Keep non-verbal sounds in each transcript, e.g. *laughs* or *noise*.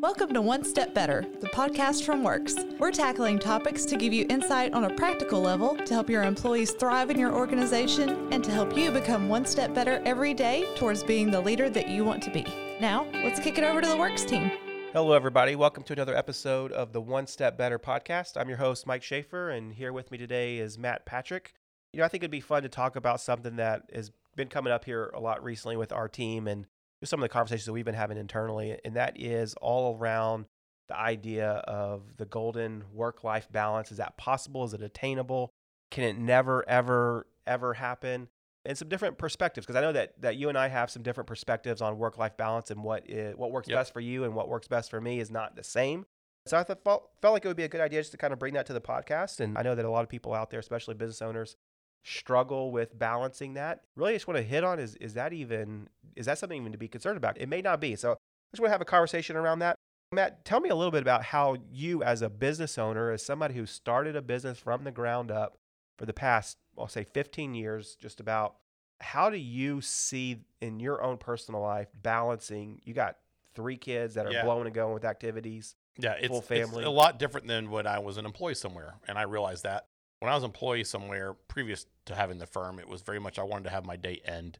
Welcome to One Step Better, the podcast from Whirks. We're tackling topics to give you insight on a practical level to help your employees thrive in your organization and to help you become one step better every day towards being the leader that you want to be. Now, let's kick it over to the Whirks team. Hello, everybody. Welcome to another episode of the One Step Better podcast. I'm your host, Mike Schaefer, and here with me today is Matt Patrick. You know, I think it'd be fun to talk about something that has been coming up here a lot recently with our team and some of the conversations that we've been having internally, and that is all around the idea of the golden work life balance. Is that possible? Is it attainable? Can it never, ever, ever happen? And some different perspectives, because I know that that you and I have some different perspectives on work life balance and what is, what works Yep. best for you and what works best for me is not the same. So I thought, felt, felt like it would be a good idea just to kind of bring that to the podcast. And I know that a lot of people out there, especially business owners, struggle with balancing that. Really, I just want to hit on is is that even is that something even to be concerned about? It may not be. So I just want to have a conversation around that. Matt, tell me a little bit about how you, as a business owner, as somebody who started a business from the ground up for the past, I'll say 15 years, just about, how do you see in your own personal life balancing? You got three kids that are Yeah. blowing and going with activities. Yeah, it's, full it's a lot different than when I was an employee somewhere, and I realized that when I was employee somewhere previous to having the firm, it was very much I wanted to have my day end.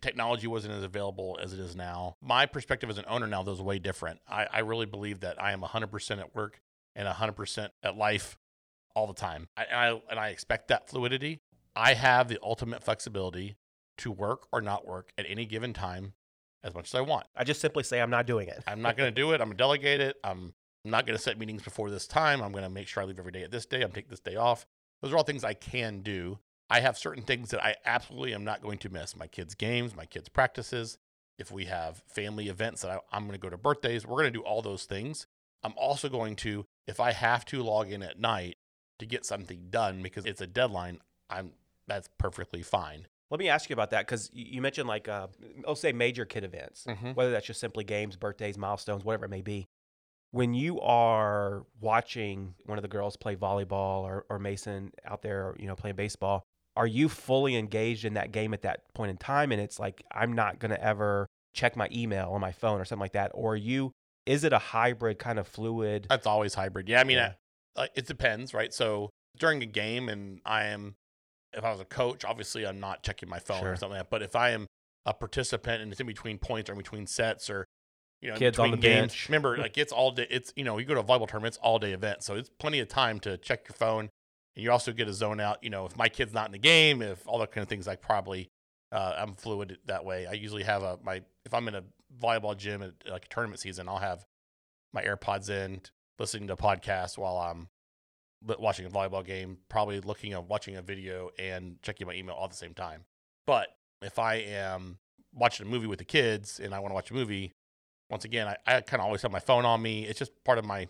Technology wasn't as available as it is now. My perspective as an owner now though is way different. I, I really believe that I am 100% at work and 100% at life all the time. I, and I and I expect that fluidity. I have the ultimate flexibility to work or not work at any given time as much as I want. I just simply say I'm not doing it. I'm not going to do it. I'm going to delegate it. I'm not going to set meetings before this time. I'm going to make sure I leave every day at this day. I'm take this day off. Those are all things I can do. I have certain things that I absolutely am not going to miss. My kids' games, my kids' practices. If we have family events that I, I'm going to go to birthdays, we're going to do all those things. I'm also going to, if I have to log in at night to get something done because it's a deadline, I'm that's perfectly fine. Let me ask you about that because you mentioned like, uh, I'll say major kid events, Mhm. whether that's just simply games, birthdays, milestones, whatever it may be. When you are watching one of the girls play volleyball or, or Mason out there, you know, playing baseball, are you fully engaged in that game at that point in time? And it's like, I'm not going to ever check my email on my phone or something like that. Or are you, is it a hybrid kind of fluid? That's always hybrid. Yeah, I mean, Yeah. uh, it depends, right? So during a game, and I am, if I was a coach, obviously I'm not checking my phone Sure. or something like that. But if I am a participant and it's in between points or in between sets or, you know, Kids on the games, bench. remember, like it's all day. It's you know, you go to a volleyball tournament, it's all day event, so it's plenty of time to check your phone, and you also get a zone out. You know, if my kid's not in the game, if all that kind of things, I probably uh, I'm fluid that way. I usually have a my if I'm in a volleyball gym at like a tournament season, I'll have my AirPods in, listening to podcasts while I'm watching a volleyball game, probably looking at watching a video and checking my email all at the same time. But if I am watching a movie with the kids and I want to watch a movie, once again, I, I kind of always have my phone on me. It's just part of my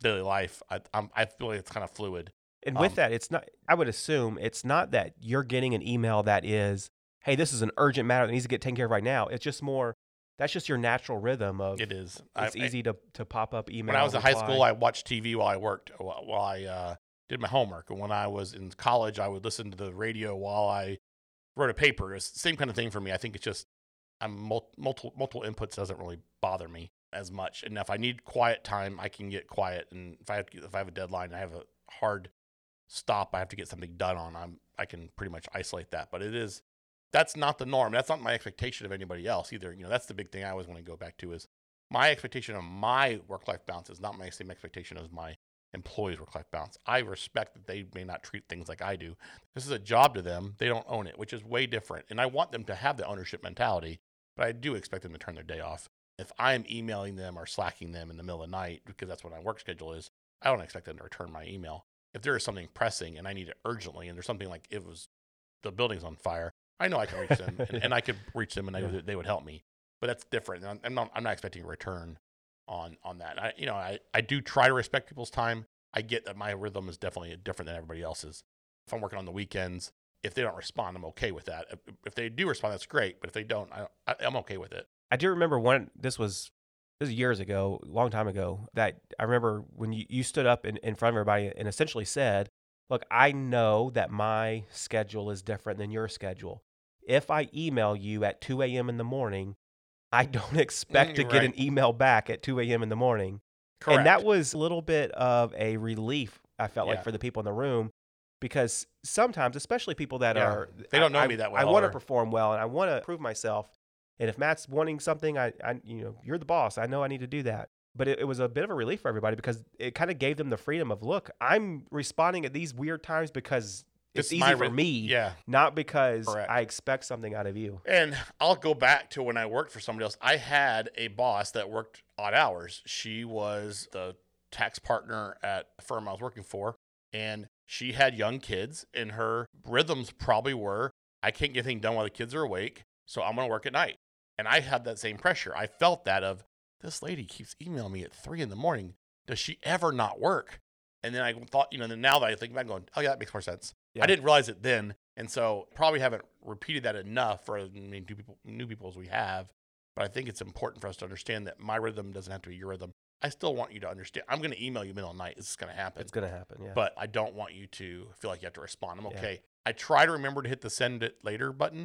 daily life. I, I'm, I feel like it's kind of fluid. And with Um, that, it's not, I would assume it's not that you're getting an email that is, hey, this is an urgent matter that needs to get taken care of right now. It's just more, that's just your natural rhythm of It is. It's I- easy to, to pop up email. when I was in high school, I watched TV while I worked, while while I uh, did my homework. And when I was in college, I would listen to the radio while I wrote a paper. It's the same kind of thing for me. I think it's just I'm mul- multiple multiple inputs doesn't really bother me as much. And if I need quiet time, I can get quiet. And if I have, if I have a deadline, I have a hard stop. I have to get something done on. I'm I can pretty much isolate that. But it is that's not the norm. That's not my expectation of anybody else either. You know, that's the big thing I always want to go back to is my expectation of my work life balance is not my same expectation as my employees' work life balance. I respect that they may not treat things like I do. This is a job to them. They don't own it, which is way different. And I want them to have the ownership mentality, but I do expect them to turn their day off. If I'm emailing them or slacking them in the middle of the night, because that's what my work schedule is, I don't expect them to return my email. If there is something pressing and I need it urgently, and there's something like it was the building's on fire, I know I can reach them and, and I could reach them and *laughs* Yeah. they would help me. But that's different. I'm- I'm not, I'm not expecting a return on on that. I you know I, I do try to respect people's time. I get that my rhythm is definitely different than everybody else's. If I'm working on the weekends, if they don't respond, I'm okay with that. If, if they do respond, that's great. But if they don't, I, I, I'm okay with it. I do remember one. This was this was years ago, a long time ago. That I remember when you, you stood up in, in front of everybody and essentially said, "Look, I know that my schedule is different than your schedule. If I email you at 2 a.m. in the morning, I *laughs* don't expect to Mm, get an email back at 2 a.m. in the morning. Correct. And that was a little bit of a relief, I felt like, for the people in the room because sometimes, especially people that Yeah. are, They don't know I- me that well. I want to perform well and I want to prove myself. And if Matt's wanting something, I, I, you know, you're the boss. I know I need to do that. But it, it was a bit of a relief for everybody because it kind of gave them the freedom of, look, I'm responding at these weird times because This it's easy for re- me, Yeah. not because Correct. I expect something out of you. And I'll go back to when I worked for somebody else. I had a boss that worked odd hours. She was the tax partner at a firm I was working for, and she had young kids, and her rhythms probably were I can't get anything done while the kids are awake, so I'm going to work at night. And I had that same pressure. I felt that of this lady keeps emailing me at three in the morning. Does she ever not work? And then I thought, you know, then now that I think back, going, oh yeah, that makes more sense. Yeah. I didn't realize it then, and so probably haven't repeated that enough for as many new people, new people as we have. But I think it's important for us to understand that my rhythm doesn't have to be your rhythm. I still want you to understand. I'm going to email you middle of the night. This is going to happen. It's going to happen. Yeah. But I don't want you to feel like you have to respond. I'm Yeah. okay. I try to remember to hit the send it later button,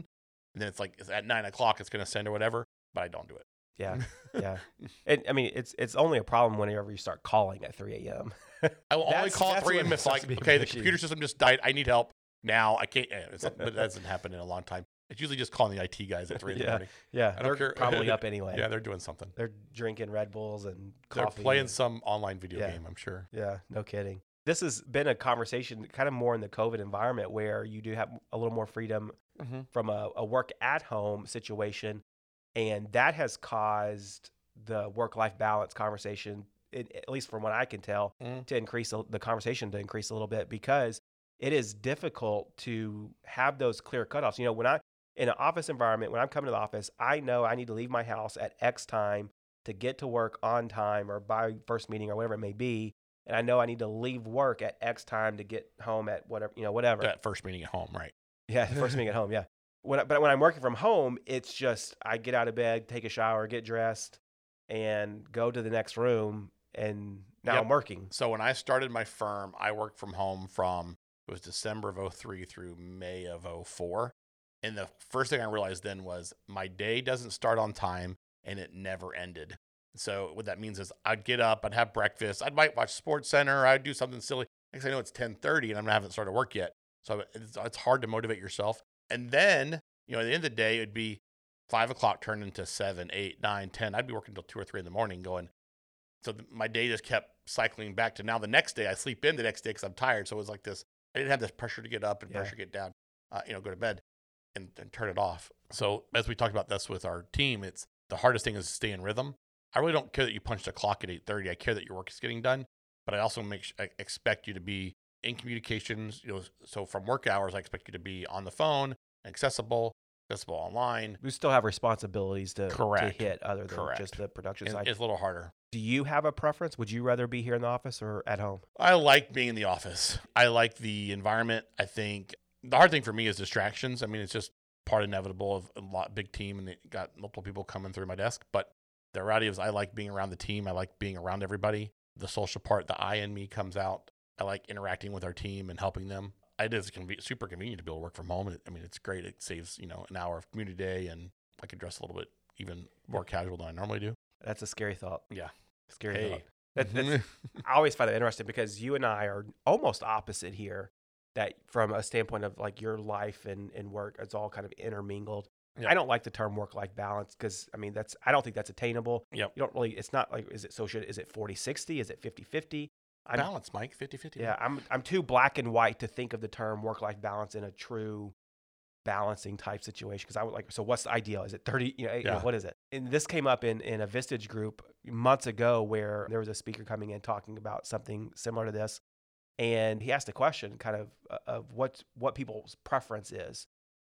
and then it's like it's at nine o'clock. It's going to send or whatever, but I don't do it. yeah. *laughs* Yeah. It, I mean, it's it's only a problem whenever you start calling at 3 a.m. *laughs* I will only call at three when and it's like, to be an okay, the computer system just died. I need help now. I can't. eh, It's, but that hasn't happened in a long time. It's usually just calling the IT guys at three in the Yeah. morning. Yeah, I don't they're care. probably *laughs* up anyway. Yeah, they're doing something. They're drinking Red Bulls and coffee. They're coffee. playing and- some online video Yeah. game. I'm sure. Yeah, no kidding. This has been a conversation kind of more in the COVID environment where you do have a little more freedom Mm-hmm. from a, a work at home situation. And that has caused the work life balance conversation, it, at least from what I can tell, Mhm. to increase a- the conversation to increase a little bit because it is difficult to have those clear cutoffs. You know, when I, in an office environment, when I'm coming to the office, I know I need to leave my house at X time to get to work on time or by first meeting or whatever it may be. And I know I need to leave work at X time to get home at whatever, you know, whatever. That first meeting at home, right? Yeah, the first meeting at home. Yeah. When, I- but when I'm working from home, it's just I get out of bed, take a shower, get dressed, and go to the next room. And now Yep. I'm working. So when I started my firm, I worked from home from it was December of 03 through May of 04. And the first thing I realized then was my day doesn't start on time and it never ended. So what that means is I'd get up, I'd have breakfast, I might watch Sports Center, I'd do something silly. Next I know, it's 10:30 and I haven't started work yet. So it's, it's hard to motivate yourself. And then, you know, at the end of the day, it'd be five o'clock turned into seven, eight, nine, ten. I'd be working until two or three in the morning going. So my day just kept cycling back to now the next day. I sleep in the next day because I'm tired. So it was like this. I didn't have this pressure to get up and Yeah. pressure to get down, uh, you know, go to bed and, and turn it off. So as we talked about this with our team, it's the hardest thing is to stay in rhythm. I really don't care that you punch the clock at 8:30. I care that your work is getting done, but I also make I expect you to be in communications. You know, so from work hours, I expect you to be on the phone, accessible, accessible online. We still have responsibilities to, to hit other than Correct. just the production side. it's a little harder. Do you have a preference? Would you rather be here in the office or at home? I like being in the office. I like the environment. I think the hard thing for me is distractions. I mean, it's just part inevitable of a lot big team and they got multiple people coming through my desk. But the reality is I like being around the team. I like being around everybody. The social part, the I in me comes out. I like interacting with our team and helping them. It is conve- super convenient to be able to work from home. I mean, it's great. It saves, you know, an hour of community day and I can dress a little bit even more casual than I normally do. That's a scary thought. Yeah. Scary Hey. thought. That, that's, *laughs* I always find it interesting because you and I are almost opposite here. That from a standpoint of like your life and, and work, it's all kind of intermingled. Yep. I don't like the term work life balance because I mean that's I don't think that's attainable. Yep. You don't really it's not like is it so should is it 40 60? Is it 50 50? I'm Balance, Mike, 50 50. yeah, I'm I'm too black and white to think of the term work life balance in a true balancing type situation because I would like so what's the ideal? Is it 30 you know, eh, you know, Yeah. what is it? And this came up in in a Vistage group months ago where there was a speaker coming in talking about something similar to this and he asked a question kind of uh, of what what people's preference is.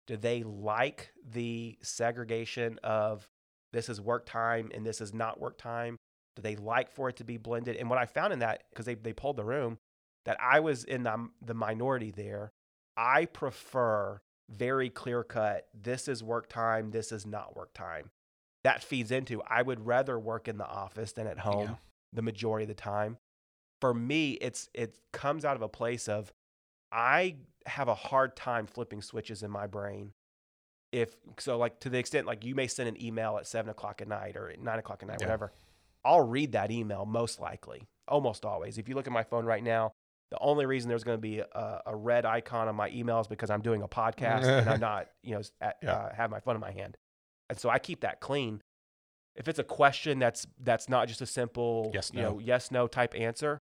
Do they like the segregation of this is work time and this is not work time? Do they like for it to be blended? And what I found in that, because they, they polled the room, that I was in the, the minority there. I prefer very clear cut, this is work time, this is not work time. That feeds into I would rather work in the office than at home Yeah. the majority of the time. For me, it's it comes out of a place of I have a hard time flipping switches in my brain if so, like to the extent like you may send an email at seven o'clock at night or at nine o'clock at night, Yeah. whatever. I'll read that email most likely, almost always. If you look at my phone right now, the only reason there's going to be a, a red icon on my email is because I'm doing a *laughs* podcast and I'm not, you know, at, Yeah. uh, have my phone in my hand, and so I keep that clean. If it's a question that's that's not just a simple Yes, you no. know, yes no type answer,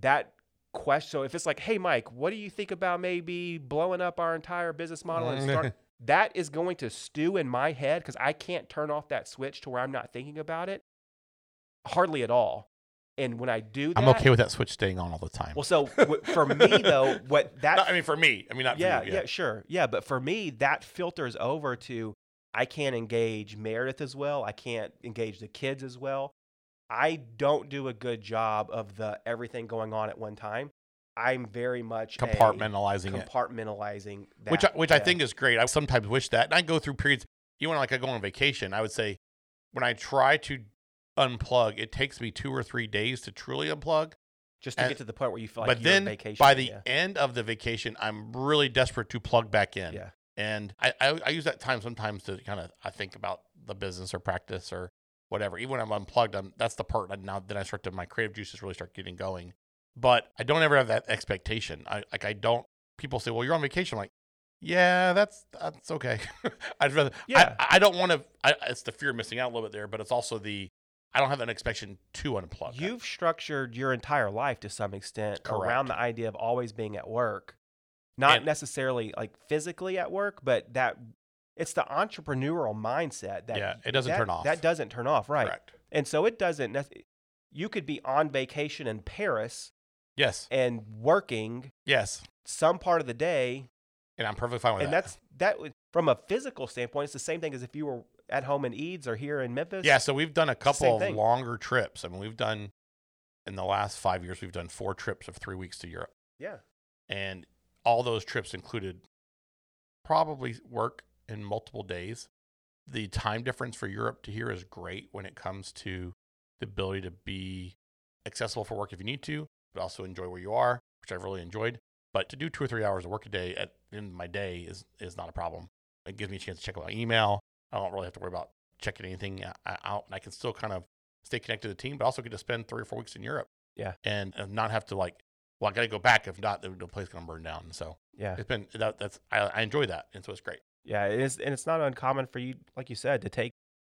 that question. So if it's like, hey Mike, what do you think about maybe blowing up our entire business model and start *laughs* that is going to stew in my head because I can't turn off that switch to where I'm not thinking about it hardly at all. And when I do that, I'm okay with that switch staying on all the time. Well, so w- for me *laughs* though, what that Not- I mean, for me, I mean, not yeah, for you. yeah, sure, yeah, but for me, that filters over to I can't engage Meredith as well. I can't engage the kids as well. I don't do a good job of the everything going on at one time. I'm very much a compartmentalizing it, compartmentalizing that, which I, which I think is great. I sometimes wish that, and I go through periods. Even when like I go on vacation, I would say when I try to unplug, it takes me two or three days to truly unplug. just to and- get to the point where you feel like but you're on then vacation. by the yeah. end of the vacation, I'm really desperate to plug back in. yeah, And I, I, I use that time sometimes to kind of I think about the business or practice or whatever. Even when I'm unplugged, I'm, that's the part that now then I start to my creative juices really start getting going. But I don't ever have that expectation. I like I don't. People say, "Well, you're on vacation." I'm like, yeah, that's that's okay. *laughs* I'd rather. Yeah. I, I don't want to. It's the fear of missing out a little bit there, but it's also the I don't have an expectation to unplug. You've structured your entire life to some extent around the idea of always being at work, not And- necessarily like physically at work, but that it's the entrepreneurial mindset that Yeah, it doesn't that- turn off. That doesn't turn off, right? Correct. And so it doesn't. You could be on vacation in Paris Yes. and working Yes. some part of the day, And I'm perfectly fine with and that. And that's that. From a physical standpoint, it's the same thing as if you were at home in Eads or here in Memphis. Yeah, so we've done a couple of longer trips. I mean, we've done in the last five years, we've done four trips of three weeks to Europe, yeah, and all those trips included probably work in multiple days. The time difference for Europe to here is great when it comes to the ability to be accessible for work if you need to, but also enjoy where you are, which I've really enjoyed. But to do two or three hours of work a day at the end of my day is is not a problem. It gives me a chance to check my email. I don't really have to worry about checking anything uh, uh, out, and I can still kind of stay connected to the team, but also get to spend three or four weeks in Europe. Yeah. and, and not have to like, well, I got to go back. If not, the, the place gonna burn down. So yeah. it's been that, that's I, I enjoy that, and so it's great. Yeah, it is, and it's not uncommon for you, like you said, to take.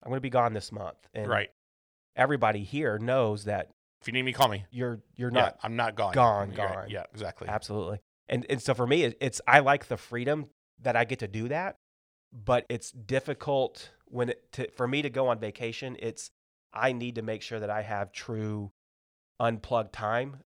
I'm going to be gone this month, and right. everybody here knows that If you need me, call me. you're you're Yeah, not I'm not gone. gone, You're right. gone. Yeah, exactly. absolutely. And and so for me, it's I like the freedom that I get to do that, but it's difficult when it to, for me to go on vacation. It's I need to make sure that I have true unplugged time,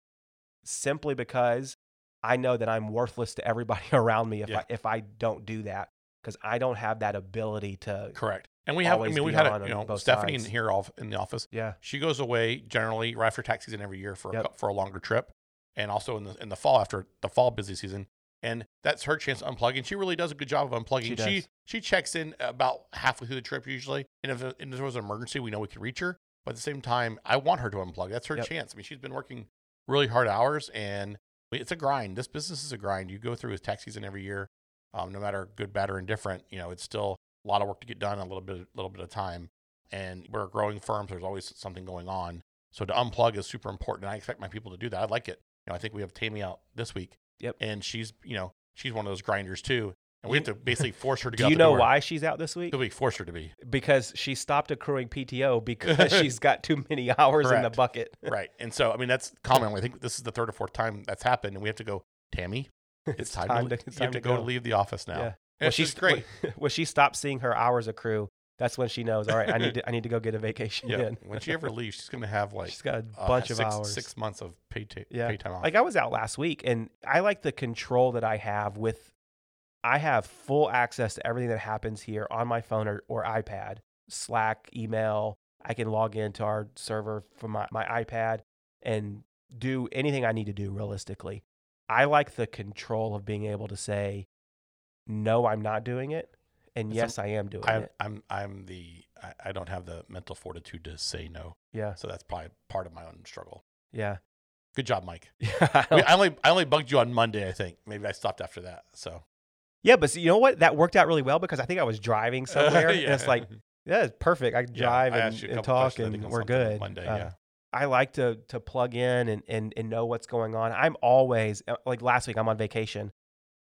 simply because I know that I'm worthless to everybody *laughs* around me if Yeah. I if I don't do that because I don't have that ability to. Correct. And we have. I mean, we've had a, you know Stephanie in sides. here off in the office. Yeah, She goes away generally right after tax season every year for a, Yep. cou- for a longer trip, and also in the in the fall after the fall busy season. And that's her chance to unplug, and she really does a good job of unplugging. She she she checks in about halfway through the trip usually, and if, and if there was an emergency, we know we could reach her. But at the same time, I want her to unplug. That's her Yep. chance. I mean, she's been working really hard hours, and it's a grind. This business is a grind. You go through with tax season every year, um, no matter good, bad, or indifferent. You know, it's still a lot of work to get done, a little bit, a little bit of time. And we're a growing firm, so there's always something going on. So to unplug is super important, and I expect my people to do that. I like it. You know, I think we have Tammy out this week. Yep. And she's, you know, she's one of those grinders too, and we have to basically force her to go. do you know door. why she's out this week? We force her to be Because she stopped accruing PTO *laughs* because she's got too many hours in the bucket. *laughs* right. And so, I mean, that's common. I think this is the third or fourth time that's happened, and we have to go, Tammy. *laughs* It's time, time to, it's you have time to to go, go." leave the office now. Yeah. When it's great. When, when she stops seeing her hours accrue, that's when she knows. All right, I need to I need to go get a vacation Yeah. when she ever leaves, she's gonna have like she's got a uh, bunch of six, hours. six months of ta- Yeah. paid time off. Like I was out last week, and I like the control that I have with. I have full access to everything that happens here on my phone or, or iPad, Slack, email. I can log into our server from my, my iPad and do anything I need to do realistically. I like the control of being able to say, no, I'm not doing it. And yes, I am doing I'm, it. I'm, I'm the, I, I don't have the mental fortitude to say no. Yeah. So that's probably part of my own struggle. Yeah. Good job, Mike. Yeah. *laughs* I I only, I only bugged you on Monday. I think maybe I stopped after that. So Yeah, but see, you know what? That worked out really well because I think I was driving *laughs* somewhere, and it's like, yeah, it's perfect. I can Yeah, drive I and, asked you a and talk, and we're good. Monday, Uh, yeah. I like to to plug in and, and and know what's going on. I'm always uh, like last week. I'm on vacation.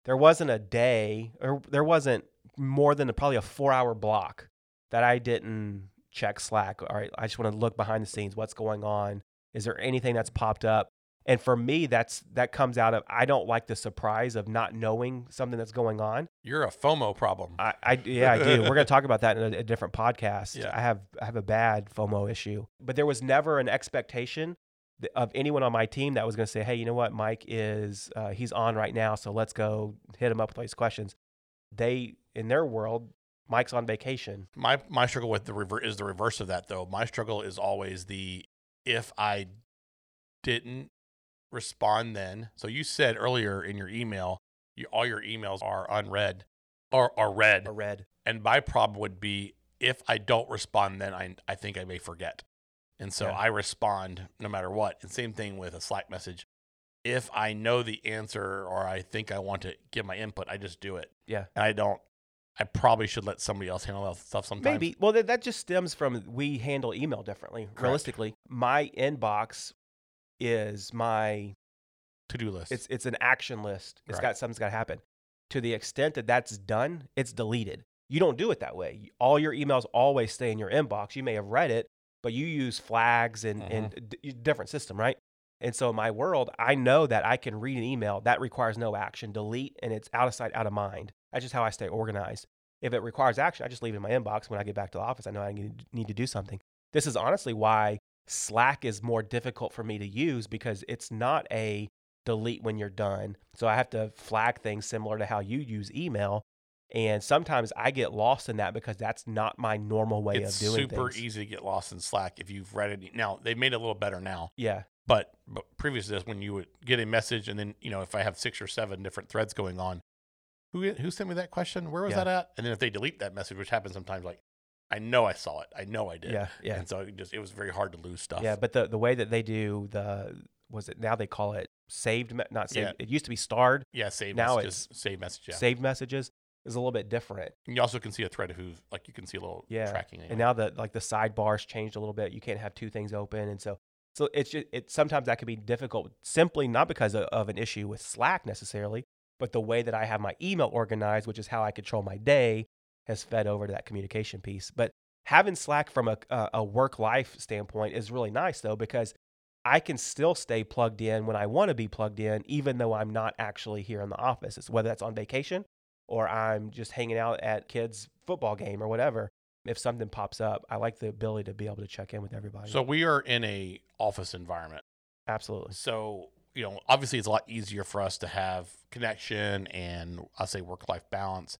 There wasn't a day, or there wasn't more than a, probably a four hour block that I didn't check Slack. All right, I just want to look behind the scenes. What's going on? Is there anything that's popped up? And for me, that's that comes out of I don't like the surprise of not knowing something that's going on. You're a FOMO problem. I, I yeah, I do. *laughs* We're going to talk about that in a, a different podcast. Yeah. I have I have a bad FOMO issue, but there was never an expectation of anyone on my team that was going to say, "Hey, you know what? Mike is uh, he's on right now, so let's go hit him up with all these questions." They in their world, Mike's on vacation. my my struggle with the rever- is the reverse of that though. My struggle is always the if I didn't respond then. So you said earlier in your email, you, all your emails are unread or are read, A red. and my problem would be if I don't respond then I I think I may forget. And so Yeah. I respond no matter what. And same thing with a Slack message. If I know the answer or I think I want to give my input, I just do it. Yeah. And I don't I probably should let somebody else handle that stuff sometimes. Maybe. Well, that, that just stems from we handle email differently. Correct. Realistically, my inbox is my to-do list. It's it's an action list. It's Right. got something's got to happen. To the extent that that's done, it's deleted. You don't do it that way. All your emails always stay in your inbox. You may have read it, but you use flags and and Mm-hmm. d- different system, right? And so in my world, I know that I can read an email that requires no action, delete, and it's out of sight, out of mind. That's just how I stay organized. If it requires action, I just leave it in my inbox. When I get back to the office, I know I need to do something. This is honestly why Slack is more difficult for me to use because it's not a delete when you're done. So I have to flag things similar to how you use email. And sometimes I get lost in that because that's not my normal way it's of doing things. It's super things. easy to get lost in Slack if you've read it. Now they've made it a little better now, Yeah. but but previous to this, when you would get a message and then you know if I have six or seven different threads going on, who who sent me that question? Where was Yeah. that at? And then if they delete that message, which happens sometimes, like I know I saw it, I know I did, Yeah. Yeah. and so it just it was very hard to lose stuff. Yeah. But the, the way that they do the, was it now they call it saved, me- not saved. Yeah. It used to be starred. yeah, save Now messages, save message. Yeah, Saved messages is a little bit different. and you also can see a thread of who like you can see a little Yeah. tracking. And now the like the sidebars changed a little bit. You can't have two things open, and so so it's just it sometimes that can be difficult simply not because of, of an issue with Slack necessarily, but the way that I have my email organized, which is how I control my day, has fed over to that communication piece. But having Slack from a a, work life standpoint is really nice though because I can still stay plugged in when I want to be plugged in, even though I'm not actually here in the office. It's whether that's on vacation or I'm just hanging out at kids' football game or whatever. If something pops up, I like the ability to be able to check in with everybody. so we are in a office environment. absolutely, So, you know, obviously it's a lot easier for us to have connection and I'll say work life balance,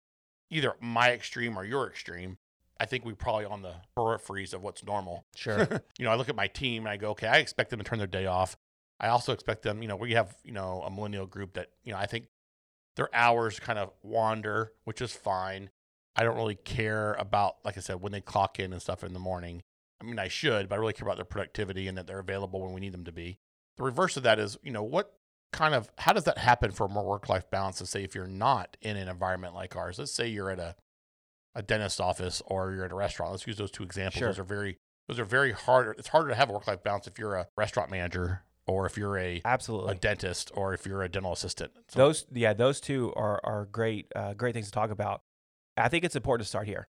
either my extreme or your extreme. I think we're probably on the peripheries of what's normal. *laughs* sure, you know, I look at my team and I go, okay, I expect them to turn their day off. I also expect them, you know, we have, you know, a millennial group that, you know, I think their hours kind of wander, which is fine. I don't really care about, like I said, when they clock in and stuff in the morning. I mean, I should, but I really care about their productivity and that they're available when we need them to be. The reverse of that is, you know, what kind of, how does that happen for more work life balance? To say, if you're not in an environment like ours, let's say you're at a, a dentist office or you're at a restaurant. Let's use those two examples. Sure. Those are very, those are very hard. It's harder to have a work life balance if you're a restaurant manager or if you're a, absolutely a dentist or if you're a dental assistant. So those, yeah, those two are are great, uh, great things to talk about. I think it's important to start here.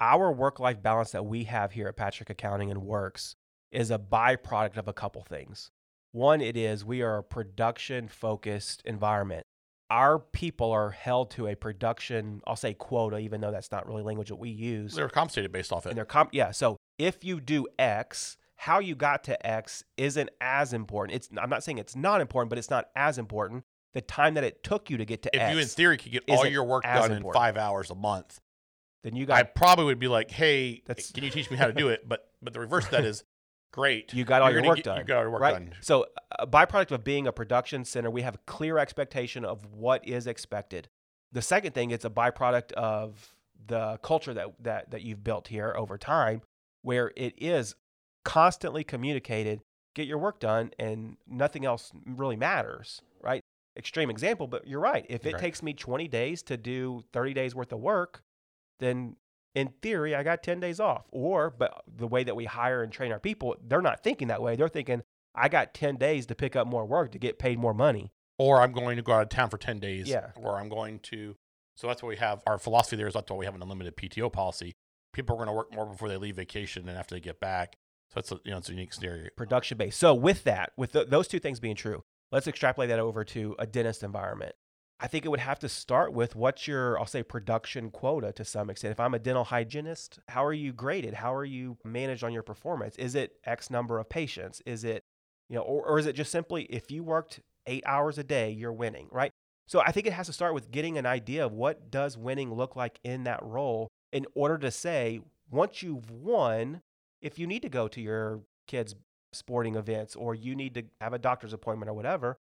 Our work life balance that we have here at Patrick Accounting and Whirks is a byproduct of a couple things. One, it is we are a production focused environment. Our people are held to a production, I'll say quota, even though that's not really language that we use. they're compensated based off it. and they're comp- yeah. So if you do X, how you got to X isn't as important. It's I'm not saying it's not important, but it's not as important. The time that it took you to get to if X, If you in theory could get all your work done in five hours a month, then you got. I probably would be like, "Hey, That's- can you teach me how to do it?" But but the reverse of that *laughs* is, great. you got all You're your work get- done. You got all your work right? done. So a byproduct of being a production center, we have a clear expectation of what is expected. The second thing, it's a byproduct of the culture that that that you've built here over time, where it is constantly communicated, get your work done, and nothing else really matters, right? extreme example, but you're right. If it Right. takes me 20 days to do 30 days worth of work, then in theory, I got 10 days off. Or, but the way that we hire and train our people, they're not thinking that way. They're thinking, I got 10 days to pick up more work to get paid more money. or I'm going to go out of town for 10 days. Yeah. Or I'm going to. So that's what we have. Our philosophy there is that's why we have an unlimited PTO policy. People are going to work more before they leave vacation and after they get back. So it's a, you know, it's a unique scenario. production based. So with that, with th those two things being true, let's extrapolate that over to a dentist environment. I think it would have to start with what's your, I'll say, production quota to some extent. If I'm a dental hygienist, how are you graded? How are you managed on your performance? Is it X number of patients? Is it, you know, or, or is it just simply if you worked eight hours a day, you're winning, right? So I think it has to start with getting an idea of what does winning look like in that role in order to say, once you've won, if you need to go to your kids' sporting events or you need to have a doctor's appointment or whatever,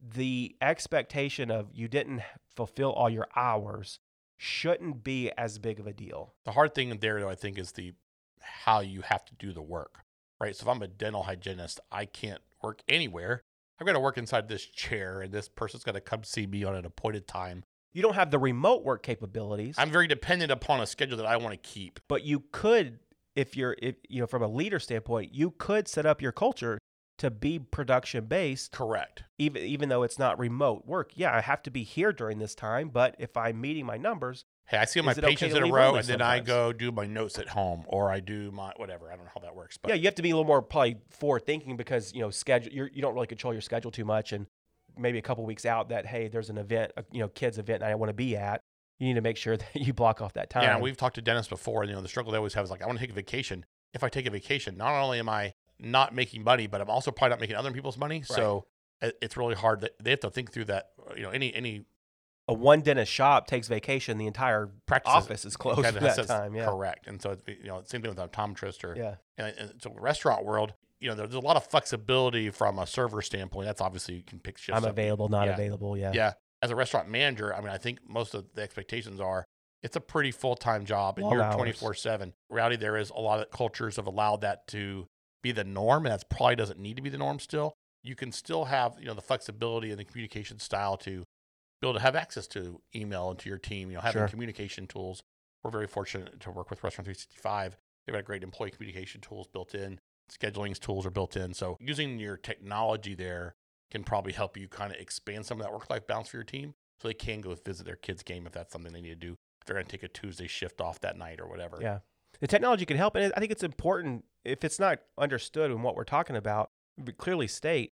the expectation of you didn't fulfill all your hours shouldn't be as big of a deal. The hard thing there, though, I think, is the how you have to do the work, right? So if I'm a dental hygienist, I can't work anywhere. I've got to work inside this chair, and this person's got to come see me on an appointed time. You don't have the remote work capabilities, I'm very dependent upon a schedule that I want to keep. but you could if you're if you know from a leader standpoint, you could set up your culture to be production based Correct. even even though it's not remote work. Yeah, I have to be here during this time, but if I'm meeting my numbers, Hey, I see my it okay patients in a row, and then I go do my notes at home, or I do my whatever. I don't know how that works, but yeah, you have to be a little more probably forward thinking because you know schedule you're, you don't really control your schedule too much, and maybe a couple weeks out that hey, there's an event, a, you know, kids event that I want to be at. You need to make sure *laughs* that you block off that time. Yeah, we've talked to dentists before, and you know the struggle they always have is like, I want to take a vacation. If I take a vacation, not only am I not making money, but I'm also probably not making other people's money. So it's really hard. That they have to think through that. Uh, you know, any any a one dentist shop takes vacation, the entire practice office is closed at that time. Yeah, correct. And so it's, you know, same thing with uh, an optometrist or yeah, and, and so restaurant world. You know, there's a lot of flexibility from a server standpoint. That's obviously you can pick shifts. I'm up. available, not Yeah. available. Yeah, Yeah. As a restaurant manager, I mean, I think most of the expectations are it's a pretty full time job and Long you're 24 7. Reality, there is a lot of cultures have allowed that to be the norm, and that probably doesn't need to be the norm still. You can still have, you know, the flexibility and the communication style to be able to have access to email and to your team, you know, having Sure. communication tools. We're very fortunate to work with Restaurant 365. They've got great employee communication tools built in, scheduling tools are built in. So using your technology there can probably help you kind of expand some of that work life balance for your team so they can go visit their kids' game if that's something they need to do. If they're going to take a Tuesday shift off that night or whatever. Yeah. The technology can help. And I think it's important if it's not understood in what we're talking about, we clearly state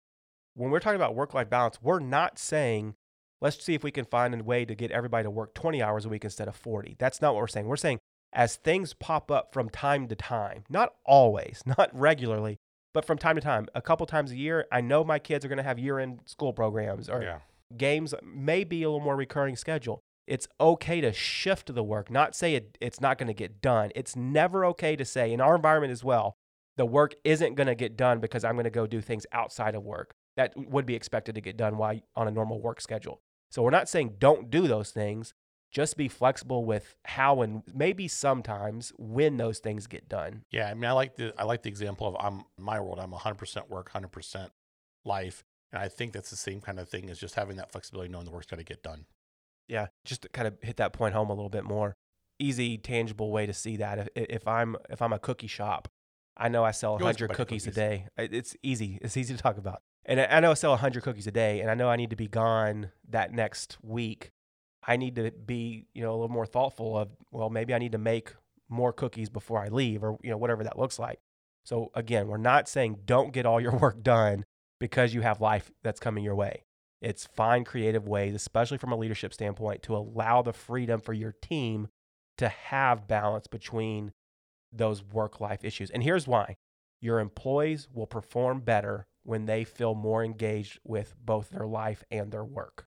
when we're talking about work life balance, we're not saying, let's see if we can find a way to get everybody to work 20 hours a week instead of 40. That's not what we're saying. We're saying as things pop up from time to time, not always, *laughs* not regularly, but from time to time, a couple times a year, I know my kids are going to have year end school programs or Yeah. games may be a little more recurring schedule. It's okay to shift the work, not say it, it's not going to get done. It's never okay to say, in our environment as well, the work isn't going to get done because I'm going to go do things outside of work that would be expected to get done while on a normal work schedule. So we're not saying don't do those things. Just be flexible with how and maybe sometimes when those things get done. Yeah, I mean, I like the I like the example of I'm my world. I'm 100% work, 100% life, and I think that's the same kind of thing as just having that flexibility, knowing the work's got to get done. Yeah, just to kind of hit that point home a little bit more. Easy, tangible way to see that. If, if I'm if I'm a cookie shop, I know I sell You always go 100 back to cookies, a day. It's easy. It's easy to talk about. And I I know I sell 100 cookies a day, and I know I need to be gone that next week. I need to be, you know, a little more thoughtful of, well, maybe I need to make more cookies before I leave, or you know, whatever that looks like. So again, we're not saying don't get all your *laughs* work done because you have life that's coming your way. It's find creative ways, especially from a leadership standpoint, to allow the freedom for your team to have balance between those work life issues. And here's why your employees will perform better when they feel more engaged with both their life and their work.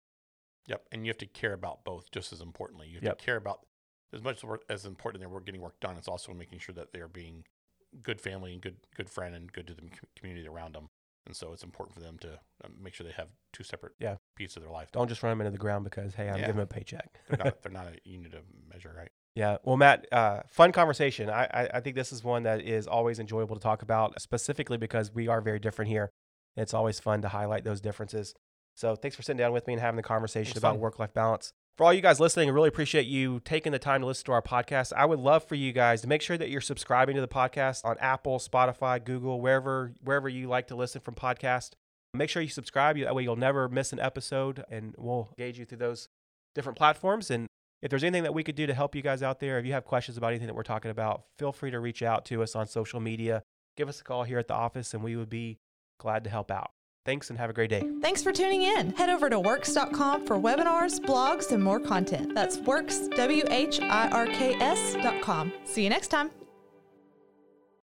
Yep, and you have to care about both just as importantly. You have Yep. to care about as much as important as we're getting work done. It's also making sure that they are being good family and good good friend and good to the community around them. And so it's important for them to uh, make sure they have two separate Yeah. pieces of their life. Don't just run them into the ground because, hey, I'm Yeah. giving them a paycheck. *laughs* They're not *laughs* they're not a unit of measure, right? Yeah. Well, Matt, uh, fun conversation. I, I, I think this is one that is always enjoyable to talk about, specifically because we are very different here. It's always fun to highlight those differences. So thanks for sitting down with me and having the conversation about work life balance. For all you guys listening, I really appreciate you taking the time to listen to our podcast. I would love for you guys to make sure that you're subscribing to the podcast on Apple, Spotify, Google, wherever wherever you like to listen from podcast. Make sure you subscribe. That way you'll never miss an episode and we'll gauge you through those different platforms. And if there's anything that we could do to help you guys out there, if you have questions about anything that we're talking about, feel free to reach out to us on social media. Give us a call here at the office and we would be glad to help out. Thanks and have a great day. Thanks for tuning in. Head over to whirks.com for webinars, blogs, and more content. That's Whirks, W H I R K S.com. See you next time.